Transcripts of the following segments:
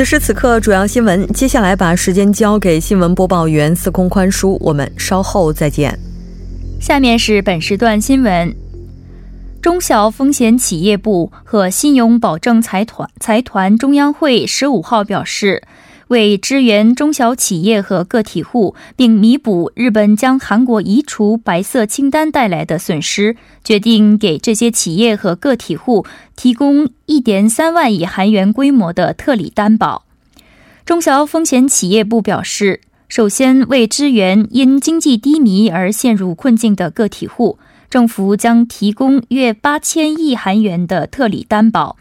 此时此刻，主要新闻。接下来把时间交给新闻播报员司空宽叔，我们稍后再见。下面是本时段新闻：中小风险企业部和信用保证财团财团中央会十五号表示，为支援中小企业和个体户，并弥补日本将韩国移除白色清单带来的损失，决定给这些企业和个体户提供一点三万亿韩元规模的特里担保。中小风险企业部表示。首先，为支援因经济低迷而陷入困境的个体户，政府将提供约八千亿韩元的特里担保。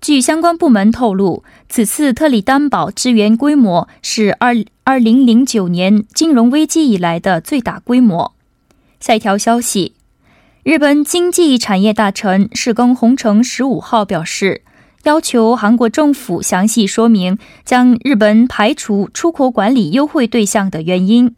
据相关部门透露，此次特例担保支援规模是二二零零九年金融危机以来的最大规模。下一条消息，日本经济产业大臣世耕弘成十五号表示。要求韩国政府详细说明将日本排除出口管理优惠对象的原因。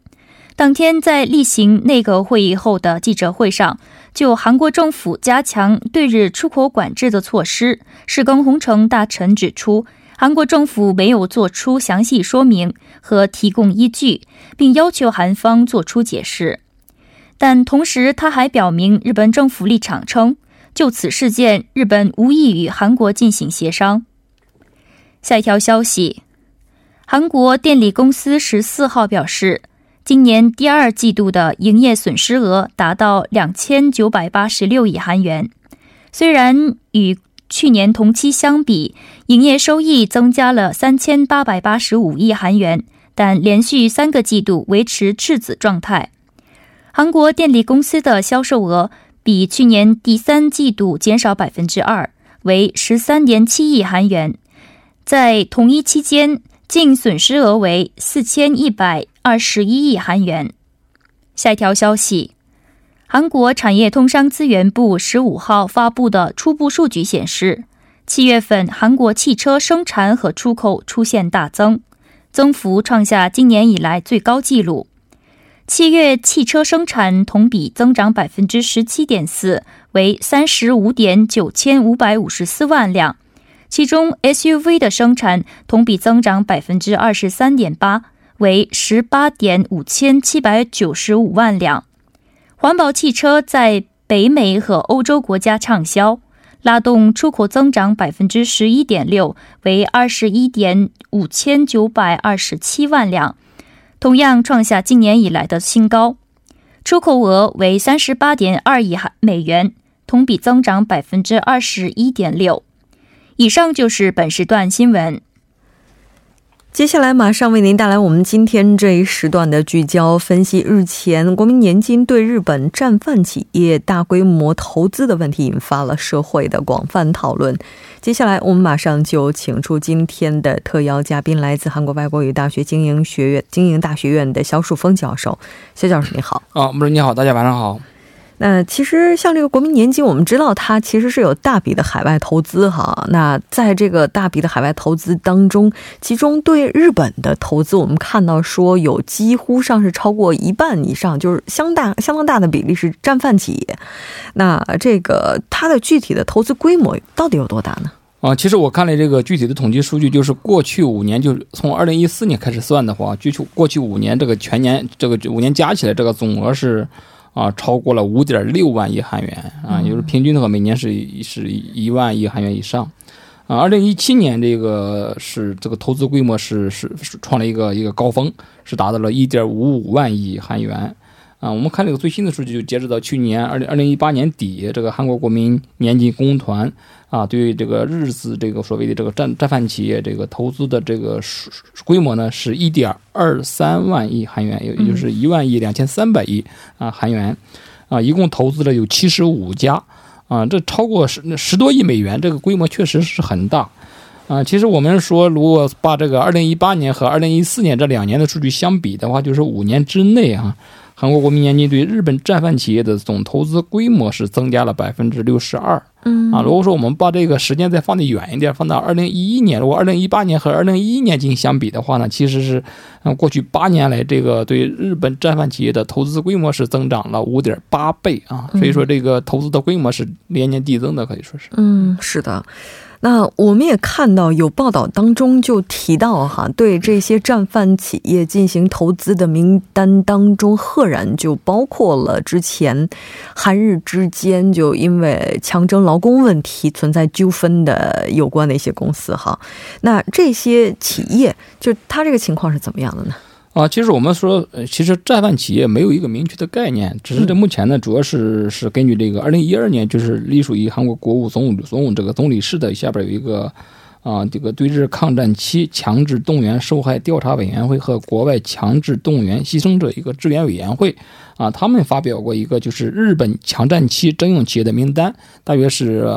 当天在例行内阁会议后的记者会上，就韩国政府加强对日出口管制的措施，世耕弘成大臣指出，韩国政府没有做出详细说明和提供依据，并要求韩方做出解释。但同时，他还表明日本政府立场称。就此事件，日本无意与韩国进行协商。下一条消息，韩国电力公司十四号表示，今年第二季度的营业损失额达到两千九百八十六亿韩元。虽然与去年同期相比，营业收益增加了三千八百八十五亿韩元，但连续三个季度维持赤字状态。韩国电力公司的销售额。比去年第三季度减少百分之二，为十三点七亿韩元。在同一期间，净损失额为四千一百二十一亿韩元。下一条消息，韩国产业通商资源部十五号发布的初步数据显示，七月份韩国汽车生产和出口出现大增，增幅创下今年以来最高纪录。七月汽车生产同比增长百分之十七点四，为三十五点九千五百五十四万辆。其中 SUV 的生产同比增长百分之二十三点八，为十八点五千七百九十五万辆。环保汽车在北美和欧洲国家畅销，拉动出口增长百分之十一点六，为二十一点五千九百二十七万辆。同样创下今年以来的新高，出口额为三十八点二亿美元，同比增长百分之二十一点六。以上就是本时段新闻。接下来马上为您带来我们今天这一时段的聚焦分析。日前，国民年金对日本战犯企业大规模投资的问题引发了社会的广泛讨论。接下来，我们马上就请出今天的特邀嘉宾，来自韩国外国语大学经营学院经营大学院的肖树峰教授。肖教授，你好。啊，穆你好，大家晚上好。那其实像这个国民年金，我们知道它其实是有大笔的海外投资哈。那在这个大笔的海外投资当中，其中对日本的投资，我们看到说有几乎上是超过一半以上，就是相大相当大的比例是战犯企业。那这个它的具体的投资规模到底有多大呢？啊，其实我看了这个具体的统计数据，就是过去五年，就是从二零一四年开始算的话，就过去五年这个全年这个五年加起来这个总额是啊超过了五点六万亿韩元啊，就是平均的话每年是是一万亿韩元以上啊。二零一七年这个是这个投资规模是是创了一个一个高峰，是达到了一点五五万亿韩元。啊，我们看这个最新的数据，就截止到去年二零二零一八年底，这个韩国国民年金公团啊，对于这个日资这个所谓的这个战战犯企业这个投资的这个规模呢，是一点二三万亿韩元，也也就是一万亿两千三百亿啊韩元，啊，一共投资了有七十五家，啊，这超过十十多亿美元，这个规模确实是很大，啊，其实我们说，如果把这个二零一八年和二零一四年这两年的数据相比的话，就是五年之内啊。韩国国民年金对日本战犯企业的总投资规模是增加了百分之六十二。嗯啊，如果说我们把这个时间再放得远一点，放到二零一一年，如果二零一八年和二零一一年进行相比的话呢，其实是，嗯，过去八年来这个对日本战犯企业的投资规模是增长了五点八倍啊，所以说这个投资的规模是连年递增的，可以说是。嗯，是的。那我们也看到有报道当中就提到哈，对这些战犯企业进行投资的名单当中，赫然就包括了之前韩日之间就因为强征劳工问题存在纠纷的有关的一些公司哈。那这些企业就它这个情况是怎么样的呢？啊，其实我们说，其实战犯企业没有一个明确的概念，只是这目前呢，主要是是根据这个二零一二年，就是隶属于韩国国务总总务这个总理室的下边有一个啊，这个对日抗战期强制动员受害调查委员会和国外强制动员牺牲者一个支援委员会啊，他们发表过一个就是日本强战期征用企业的名单，大约是。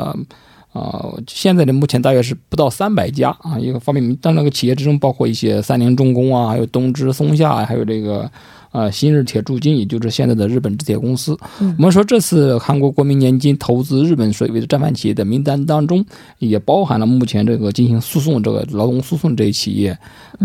啊，现在的目前大约是不到三百家啊，一个方面名单那个企业之中包括一些三菱重工啊，还有东芝、松下，还有这个。啊，新日铁铸金，也就是现在的日本制铁公司。我们说，这次韩国国民年金投资日本所谓的战犯企业的名单当中，也包含了目前这个进行诉讼这个劳动诉讼这一企业，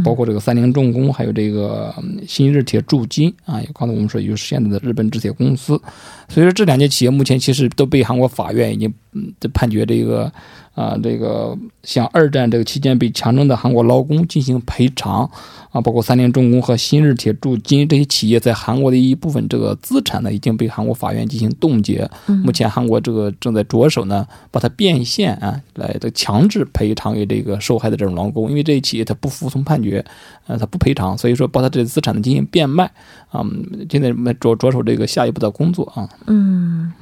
包括这个三菱重工，还有这个新日铁铸金啊。刚才我们说，就是现在的日本制铁公司。所以说，这两家企业目前其实都被韩国法院已经的判决这个。啊，这个像二战这个期间被强征的韩国劳工进行赔偿，啊，包括三菱重工和新日铁铸金这些企业在韩国的一部分这个资产呢，已经被韩国法院进行冻结。目前韩国这个正在着手呢，把它变现啊，来的强制赔偿给这个受害的这种劳工，因为这些企业它不服从判决，呃，他不赔偿，所以说把他这资产呢进行变卖，啊，现在着着手这个下一步的工作啊。嗯。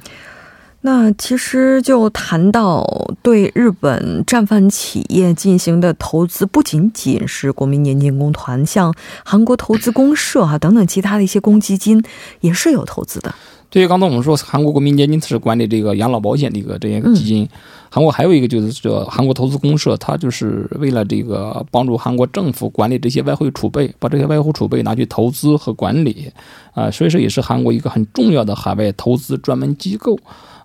那其实就谈到对日本战犯企业进行的投资，不仅仅是国民年金公团，像韩国投资公社啊等等其他的一些公积金也是有投资的。对于刚才我们说韩国国民年金是管理这个养老保险的一个这样一个基金，韩国还有一个就是叫韩国投资公社，它就是为了这个帮助韩国政府管理这些外汇储备，把这些外汇储备拿去投资和管理。啊，所以说也是韩国一个很重要的海外投资专门机构。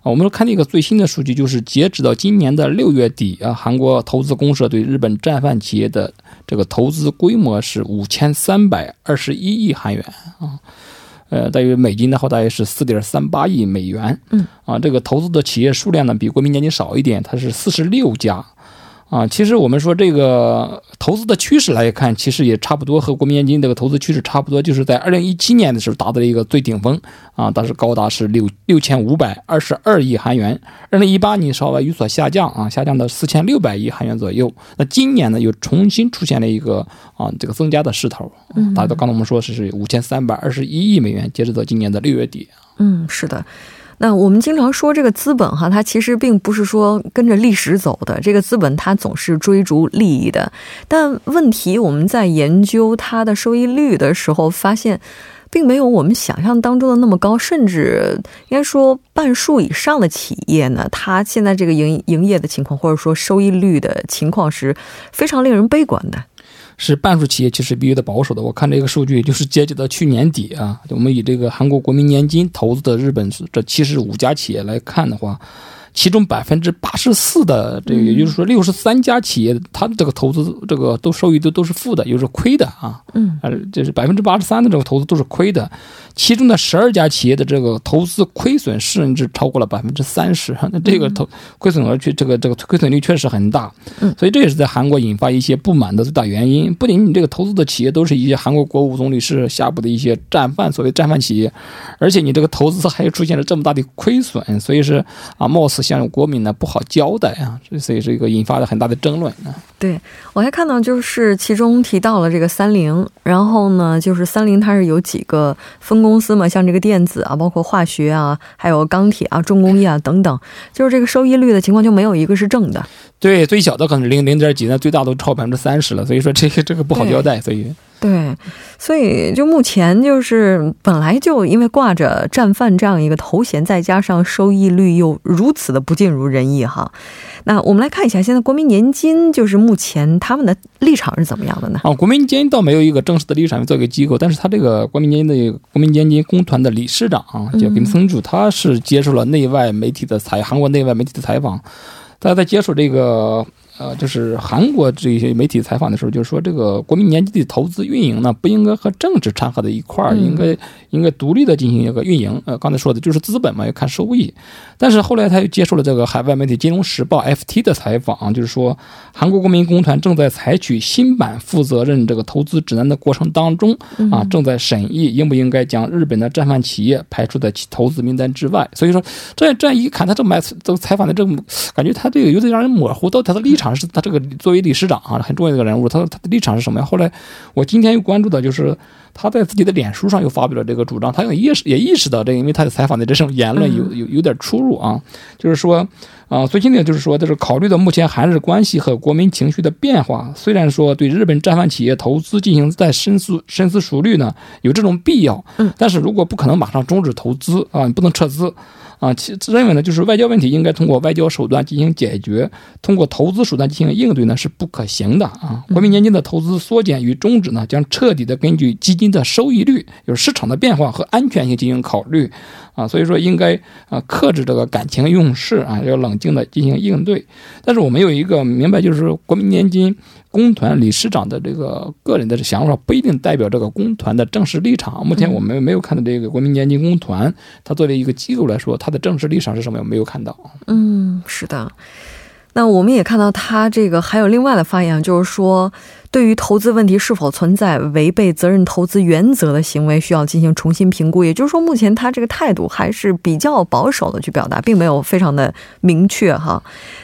啊。我们看那个最新的数据，就是截止到今年的六月底啊，韩国投资公社对日本战犯企业的这个投资规模是五千三百二十一亿韩元啊，呃，大约美金的话大约是四点三八亿美元。嗯，啊，这个投资的企业数量呢比国民年金少一点，它是四十六家。啊，其实我们说这个投资的趋势来看，其实也差不多和国民年金这个投资趋势差不多，就是在二零一七年的时候达到了一个最顶峰啊，当时高达是六六千五百二十二亿韩元。二零一八年稍微有所下降啊，下降到四千六百亿韩元左右。那今年呢，又重新出现了一个啊这个增加的势头，达到刚才我们说是是五千三百二十一亿美元，截止到今年的六月底。嗯，是的。那我们经常说这个资本哈，它其实并不是说跟着历史走的。这个资本它总是追逐利益的。但问题我们在研究它的收益率的时候，发现并没有我们想象当中的那么高，甚至应该说半数以上的企业呢，它现在这个营营业的情况或者说收益率的情况是非常令人悲观的。是半数企业其实比较的保守的。我看这个数据，就是截止到去年底啊，我们以这个韩国国民年金投资的日本这七十五家企业来看的话，其中百分之八十四的这个，也就是说六十三家企业，它的这个投资这个都收益都都是负的，也就是亏的啊。嗯，呃，这是百分之八十三的这个投资都是亏的，其中的十二家企业的这个投资亏损甚至超过了百分之三十，那这个投亏损额确这个这个亏损率确实很大。嗯，所以这也是在韩国引发一些不满的最大原因。不仅你这个投资的企业都是一些韩国国务总理室下部的一些战犯，所谓战犯企业，而且你这个投资还出现了这么大的亏损，所以是啊，貌似向国民呢不好交代啊，所以这个引发了很大的争论啊。对我还看到，就是其中提到了这个三菱，然后呢，就是三菱它是有几个分公司嘛，像这个电子啊，包括化学啊，还有钢铁啊、重工业啊等等，就是这个收益率的情况就没有一个是正的。对，最小的可能是零零点几，那最大都超百分之三十了，所以说这个这个不好交代，所以。对，所以就目前就是本来就因为挂着战犯这样一个头衔，再加上收益率又如此的不尽如人意哈。那我们来看一下，现在国民年金就是目前他们的立场是怎么样的呢？啊，国民年金倒没有一个正式的立场做一个机构，但是他这个国民年金的国民年金公团的理事长叫金森柱，他是接受了内外媒体的采韩国内外媒体的采访，大家在接触这个。呃，就是韩国这些媒体采访的时候，就是说这个国民年金的投资运营呢，不应该和政治掺和在一块儿，应该应该独立的进行一个运营。呃，刚才说的就是资本嘛，要看收益。但是后来他又接受了这个海外媒体《金融时报》FT 的采访，就是说韩国国民公团正在采取新版负责任这个投资指南的过程当中啊，正在审议应不应该将日本的战犯企业排除在其投资名单之外。所以说，这这样一看，他这买这个采访的这么感觉，他这个有点让人模糊，到底他的立场。是他这个作为理事长啊，很重要的一个人物，他他的立场是什么呀？后来我今天又关注的就是他在自己的脸书上又发表了这个主张，他也意识也意识到这，因为他的采访的这种言论有有有点出入啊，就是说啊，最近呢就是说，就是考虑到目前韩日关系和国民情绪的变化，虽然说对日本战犯企业投资进行再深思深思熟虑呢，有这种必要，嗯，但是如果不可能马上终止投资啊，你不能撤资。啊，其认为呢，就是外交问题应该通过外交手段进行解决，通过投资手段进行应对呢是不可行的啊。国民年金的投资缩减与终止呢，将彻底的根据基金的收益率、就是市场的变化和安全性进行考虑啊。所以说应该啊克制这个感情用事啊，要冷静的进行应对。但是我们有一个明白，就是国民年金。工团理事长的这个个人的想法不一定代表这个工团的正式立场。目前我们没有看到这个国民年金工团，它作为一个机构来说，它的正式立场是什么？没有看到。嗯，是的。那我们也看到他这个还有另外的发言，就是说，对于投资问题是否存在违背责任投资原则的行为，需要进行重新评估。也就是说，目前他这个态度还是比较保守的去表达，并没有非常的明确哈。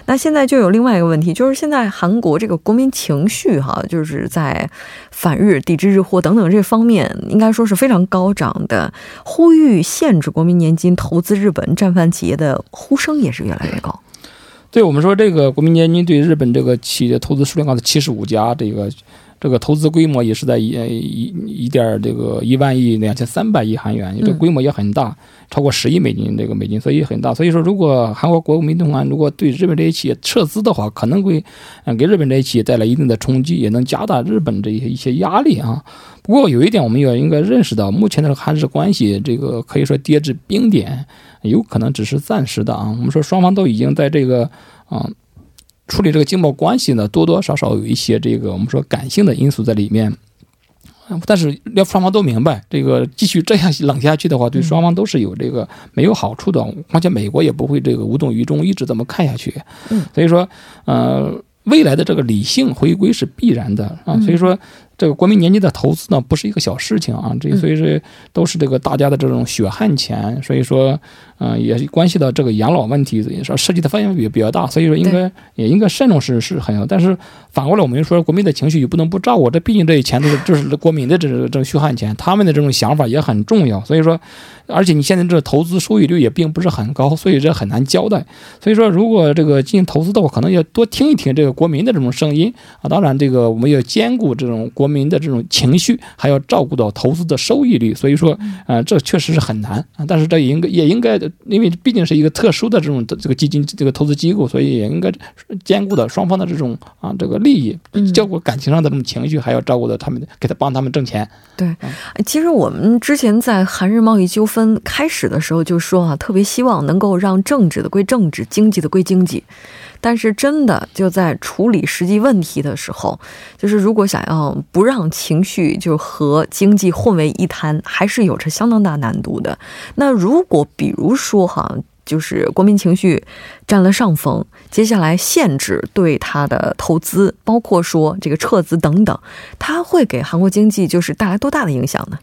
那现在就有另外一个问题，就是现在韩国这个国民情绪哈，就是在反日、抵制日货等等这方面，应该说是非常高涨的，呼吁限制国民年金投资日本战犯企业的呼声也是越来越高。对我们说，这个国民年金对日本这个企业投资数量高的七十五家，这个这个投资规模也是在一一一点这个一万亿两千三百亿韩元，这个规模也很大，超过十亿美金这个美金，所以很大。所以说，如果韩国国民团如果对日本这些企业撤资的话，可能会嗯给日本这些企业带来一定的冲击，也能加大日本这些一些压力啊。不过有一点，我们要应该认识到，目前的韩日关系这个可以说跌至冰点。有可能只是暂时的啊！我们说双方都已经在这个啊处理这个经贸关系呢，多多少少有一些这个我们说感性的因素在里面。但是要双方都明白，这个继续这样冷下去的话，对双方都是有这个没有好处的。况且美国也不会这个无动于衷，一直这么看下去。所以说，呃，未来的这个理性回归是必然的啊！所以说。这个国民年金的投资呢，不是一个小事情啊，这所以说都是这个大家的这种血汗钱，所以说，嗯，也关系到这个养老问题，说涉及的范围也比较大，所以说应该也应该慎重是是很，但是反过来我们说国民的情绪也不能不照顾，这毕竟这些钱都是就是国民的这这种血汗钱，他们的这种想法也很重要，所以说，而且你现在这投资收益率也并不是很高，所以这很难交代，所以说如果这个进行投资的话，可能要多听一听这个国民的这种声音啊，当然这个我们要兼顾这种国。民的这种情绪，还要照顾到投资的收益率。所以说，啊，这确实是很难啊。但是这也应该也应该，因为毕竟是一个特殊的这种这个基金这个投资机构，所以也应该兼顾到双方的这种啊这个利益，照顾感情上的这种情绪，还要照顾到他们给他帮他们挣钱。对，其实我们之前在韩日贸易纠纷开始的时候就说啊，特别希望能够让政治的归政治，经济的归经济。但是真的就在处理实际问题的时候，就是如果想要不让情绪就和经济混为一谈，还是有着相当大难度的。那如果比如说哈，就是国民情绪占了上风，接下来限制对他的投资，包括说这个撤资等等，它会给韩国经济就是带来多大的影响呢？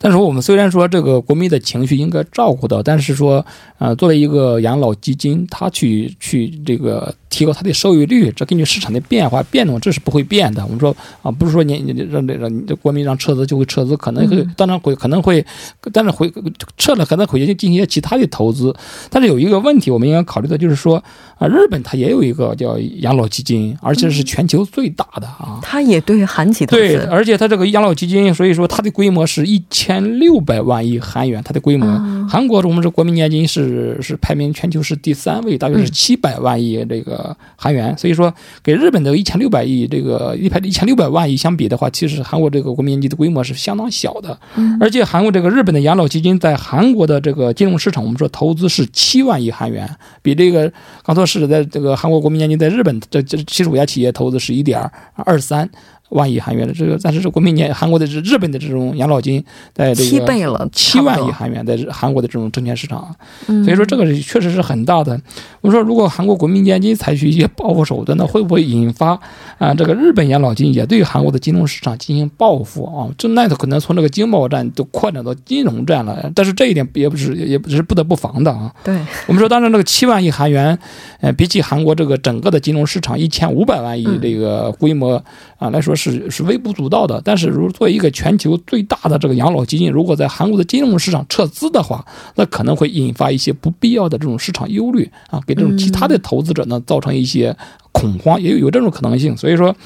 但是我们虽然说这个国民的情绪应该照顾到，但是说，呃，作为一个养老基金，它去去这个提高它的收益率，这根据市场的变化变动，这是不会变的。我们说啊，不是说你你让让你国民让撤资就会撤资，可能会当然会可能会，但是会撤了可能会进行一些其他的投资。但是有一个问题，我们应该考虑的就是说啊，日本它也有一个叫养老基金，而且是全球最大的啊，它也对韩企投资，对，而且它这个养老基金，所以说它的规模是一千。千六百万亿韩元，它的规模。韩国我们说国民年金是是排名全球是第三位，大约是七百万亿这个韩元。所以说，给日本的一千六百亿这个一排一千六百万亿相比的话，其实韩国这个国民年金的规模是相当小的。而且韩国这个日本的养老基金在韩国的这个金融市场，我们说投资是七万亿韩元，比这个刚说是在这个韩国国民年金在日本这这七十五家企业投资是一点二三。万亿韩元的这个，但是这国民年韩国的日日本的这种养老金，在这个七倍了，七万亿韩元在韩国的这种证券市场，所以说这个确实是很大的。我说，如果韩国国民年金采取一些报复手段，那会不会引发啊这个日本养老金也对韩国的金融市场进行报复啊？这那可能从这个经贸战都扩展到金融战了。但是这一点也不是也不是不得不防的啊。对我们说，当然这个七万亿韩元，呃，比起韩国这个整个的金融市场一千五百万亿这个规模啊来说。是是微不足道的，但是如作为一个全球最大的这个养老基金，如果在韩国的金融市场撤资的话，那可能会引发一些不必要的这种市场忧虑啊，给这种其他的投资者呢造成一些恐慌，也有有这种可能性。所以说。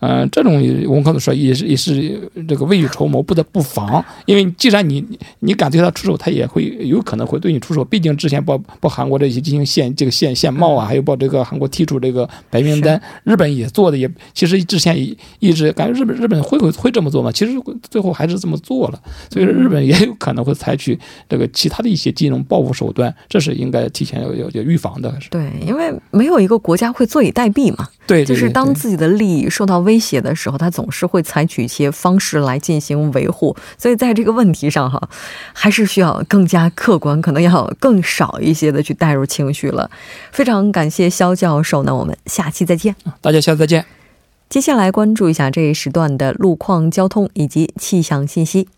嗯，这种我们可能说也是也是这个未雨绸缪，不得不防。因为既然你你敢对他出手，他也会有可能会对你出手。毕竟之前报报韩国这些进行限这个限限贸啊，还有报这个韩国剔除这个白名单，日本也做的也其实之前也一直感觉日本日本会会会这么做吗？其实最后还是这么做了。所以说日本也有可能会采取这个其他的一些金融报复手段，这是应该提前要要要预防的。对，因为没有一个国家会坐以待毙嘛。对，就是当自己的利益受到威胁的时候，他总是会采取一些方式来进行维护。所以在这个问题上，哈，还是需要更加客观，可能要更少一些的去带入情绪了。非常感谢肖教授，那我们下期再见。大家下次再见。接下来关注一下这一时段的路况、交通以及气象信息。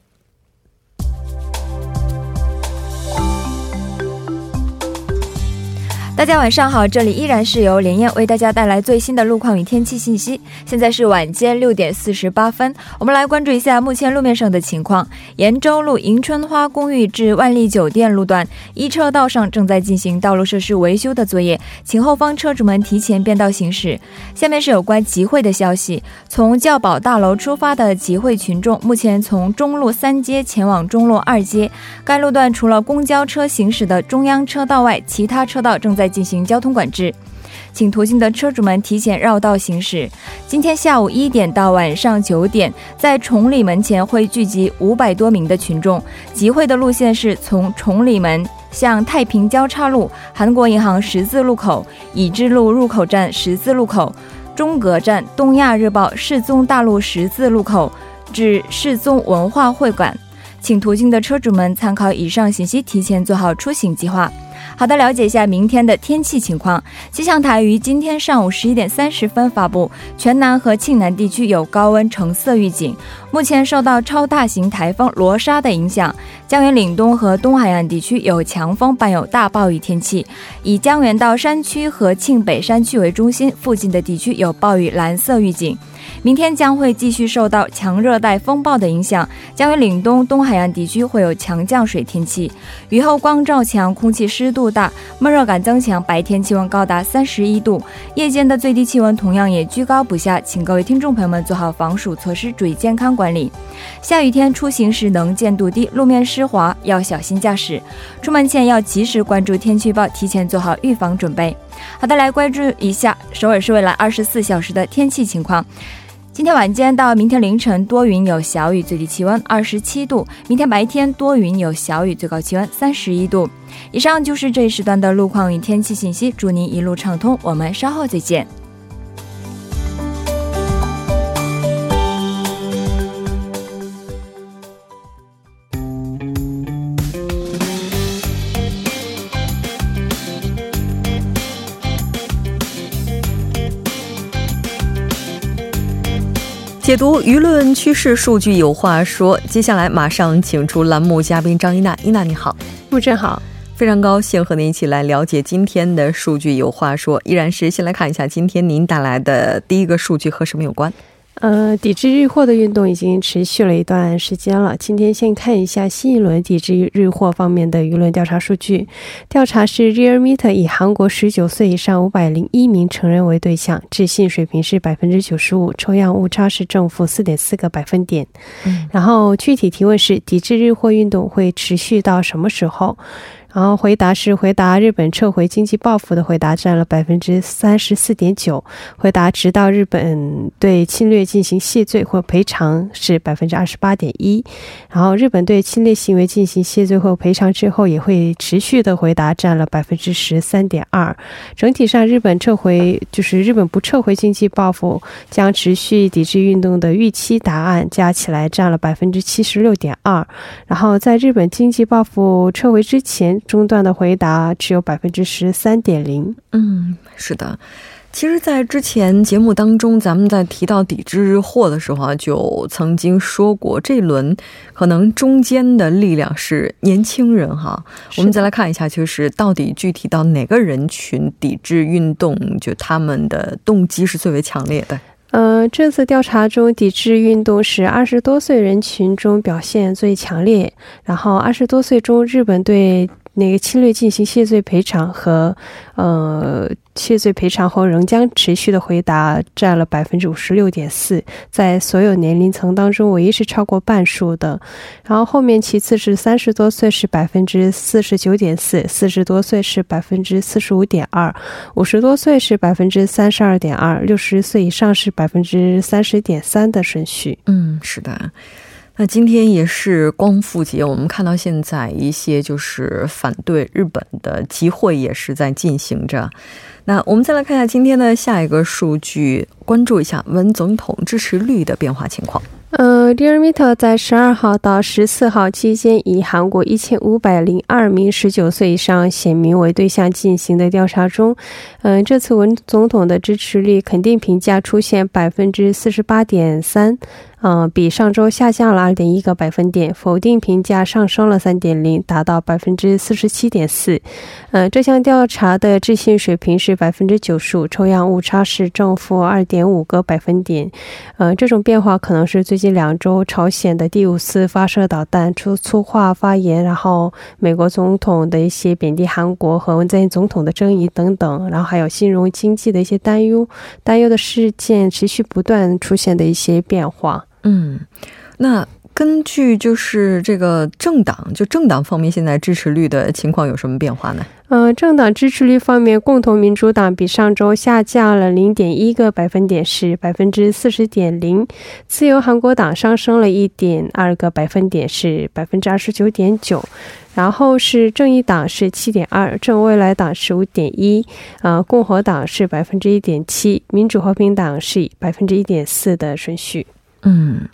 大家晚上好，这里依然是由连燕为大家带来最新的路况与天气信息。现在是晚间六点四十八分，我们来关注一下目前路面上的情况。延州路迎春花公寓至万丽酒店路段一车道上正在进行道路设施维修的作业，请后方车主们提前变道行驶。下面是有关集会的消息：从教保大楼出发的集会群众，目前从中路三街前往中路二街，该路段除了公交车行驶的中央车道外，其他车道正在。进行交通管制，请途经的车主们提前绕道行驶。今天下午一点到晚上九点，在崇礼门前会聚集五百多名的群众。集会的路线是从崇礼门向太平交叉路、韩国银行十字路口、已知路入口站十字路口、中阁站、东亚日报世宗大路十字路口至世宗文化会馆。请途经的车主们参考以上信息，提前做好出行计划。好的，了解一下明天的天气情况。气象台于今天上午十一点三十分发布，全南和庆南地区有高温橙色预警。目前受到超大型台风罗莎的影响，江源岭东和东海岸地区有强风伴有大暴雨天气。以江源到山区和庆北山区为中心，附近的地区有暴雨蓝色预警。明天将会继续受到强热带风暴的影响，将于岭东东海岸地区会有强降水天气。雨后光照强，空气湿度大，闷热感增强，白天气温高达三十一度，夜间的最低气温同样也居高不下，请各位听众朋友们做好防暑措施，注意健康管理。下雨天出行时能见度低，路面湿滑，要小心驾驶。出门前要及时关注天气预报，提前做好预防准备。好的，来关注一下首尔市未来二十四小时的天气情况。今天晚间到明天凌晨多云有小雨，最低气温二十七度；明天白天多云有小雨，最高气温三十一度。以上就是这一时段的路况与天气信息，祝您一路畅通。我们稍后再见。解读舆论趋势数据有话说，接下来马上请出栏目嘉宾张一娜。一娜你好，木真好，非常高兴和您一起来了解今天的数据有话说。依然是先来看一下今天您带来的第一个数据和什么有关？呃，抵制日货的运动已经持续了一段时间了。今天先看一下新一轮抵制日货方面的舆论调查数据。调查是 Realmeter 以韩国十九岁以上五百零一名成人为对象，置信水平是百分之九十五，抽样误差是正负四点四个百分点。嗯，然后具体提问是：抵制日货运动会持续到什么时候？然后回答是回答日本撤回经济报复的回答占了百分之三十四点九，回答直到日本对侵略进行谢罪或赔偿是百分之二十八点一，然后日本对侵略行为进行谢罪或赔偿之后也会持续的回答占了百分之十三点二，整体上日本撤回就是日本不撤回经济报复将持续抵制运动的预期答案加起来占了百分之七十六点二，然后在日本经济报复撤回之前。中断的回答只有百分之十三点零。嗯，是的。其实，在之前节目当中，咱们在提到抵制日货的时候啊，就曾经说过，这轮可能中间的力量是年轻人哈。我们再来看一下，就是到底具体到哪个人群抵制运动，就他们的动机是最为强烈的。呃，这次调查中，抵制运动是二十多岁人群中表现最强烈。然后，二十多岁中，日本对那个侵略进行谢罪赔偿和，呃，谢罪赔偿后仍将持续的回答占了百分之五十六点四，在所有年龄层当中唯一是超过半数的。然后后面其次是三十多岁是百分之四十九点四，四十多岁是百分之四十五点二，五十多岁是百分之三十二点二，六十岁以上是百分之三十点三的顺序。嗯，是的。那今天也是光复节，我们看到现在一些就是反对日本的集会也是在进行着。那我们再来看一下今天的下一个数据，关注一下文总统支持率的变化情况。呃 d e a r m e t e r 在十二号到十四号期间，以韩国一千五百零二名十九岁以上选民为对象进行的调查中，嗯，这次文总统的支持率肯定评价出现百分之四十八点三。嗯，比上周下降了二点一个百分点，否定评价上升了三点零，达到百分之四十七点四。嗯，这项调查的置信水平是百分之九十五，抽样误差是正负二点五个百分点。嗯，这种变化可能是最近两周朝鲜的第五次发射导弹出粗话发言，然后美国总统的一些贬低韩国和文在寅总统的争议等等，然后还有金融经济的一些担忧，担忧的事件持续不断出现的一些变化。嗯，那根据就是这个政党，就政党方面现在支持率的情况有什么变化呢？嗯，政党支持率方面，共同民主党比上周下降了零点一个百分点，是百分之四十点零；自由韩国党上升了一点二个百分点，是百分之二十九点九；然后是正义党是七点二，正未来党是五点一，呃，共和党是百分之一点七，民主和平党是百分之一点四的顺序。嗯，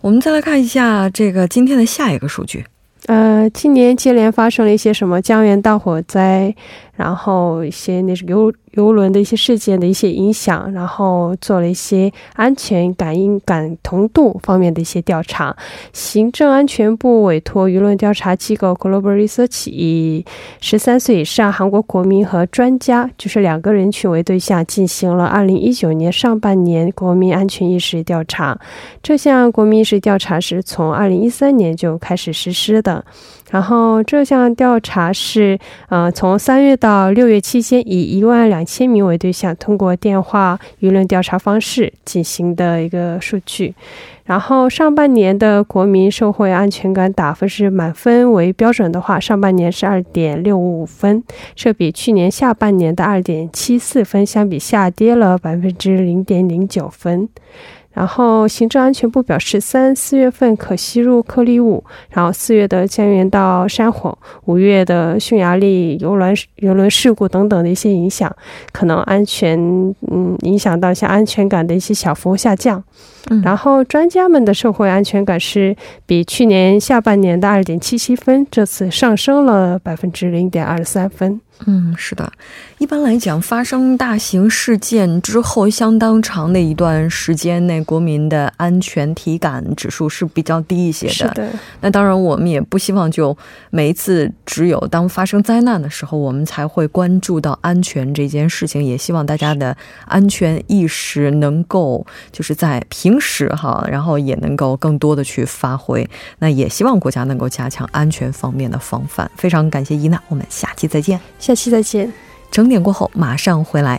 我们再来看一下这个今天的下一个数据。呃，今年接连发生了一些什么江源大火灾，然后一些那是流游轮的一些事件的一些影响，然后做了一些安全感应感同度方面的一些调查。行政安全部委托舆论调查机构 Global Research 以十三岁以上韩国国民和专家，就是两个人群为对象，进行了二零一九年上半年国民安全意识调查。这项国民意识调查是从二零一三年就开始实施的。然后这项调查是，呃，从三月到六月期间，以一万两千名为对象，通过电话舆论调查方式进行的一个数据。然后上半年的国民社会安全感打分是满分为标准的话，上半年是二点六五分，这比去年下半年的二点七四分相比下跌了百分之零点零九分。然后，行政安全部表示，三四月份可吸入颗粒物，然后四月的江原道山火，五月的匈牙利游轮游轮事故等等的一些影响，可能安全嗯影响到像安全感的一些小幅下降。然后专家们的社会安全感是比去年下半年的二点七七分，这次上升了百分之零点二三分。嗯，是的。一般来讲，发生大型事件之后，相当长的一段时间内，国民的安全体感指数是比较低一些的。是的。那当然，我们也不希望就每一次只有当发生灾难的时候，我们才会关注到安全这件事情。也希望大家的安全意识能够就是在平时哈，然后也能够更多的去发挥。那也希望国家能够加强安全方面的防范。非常感谢伊娜，我们下期再见。下期再见。整点过后马上回来。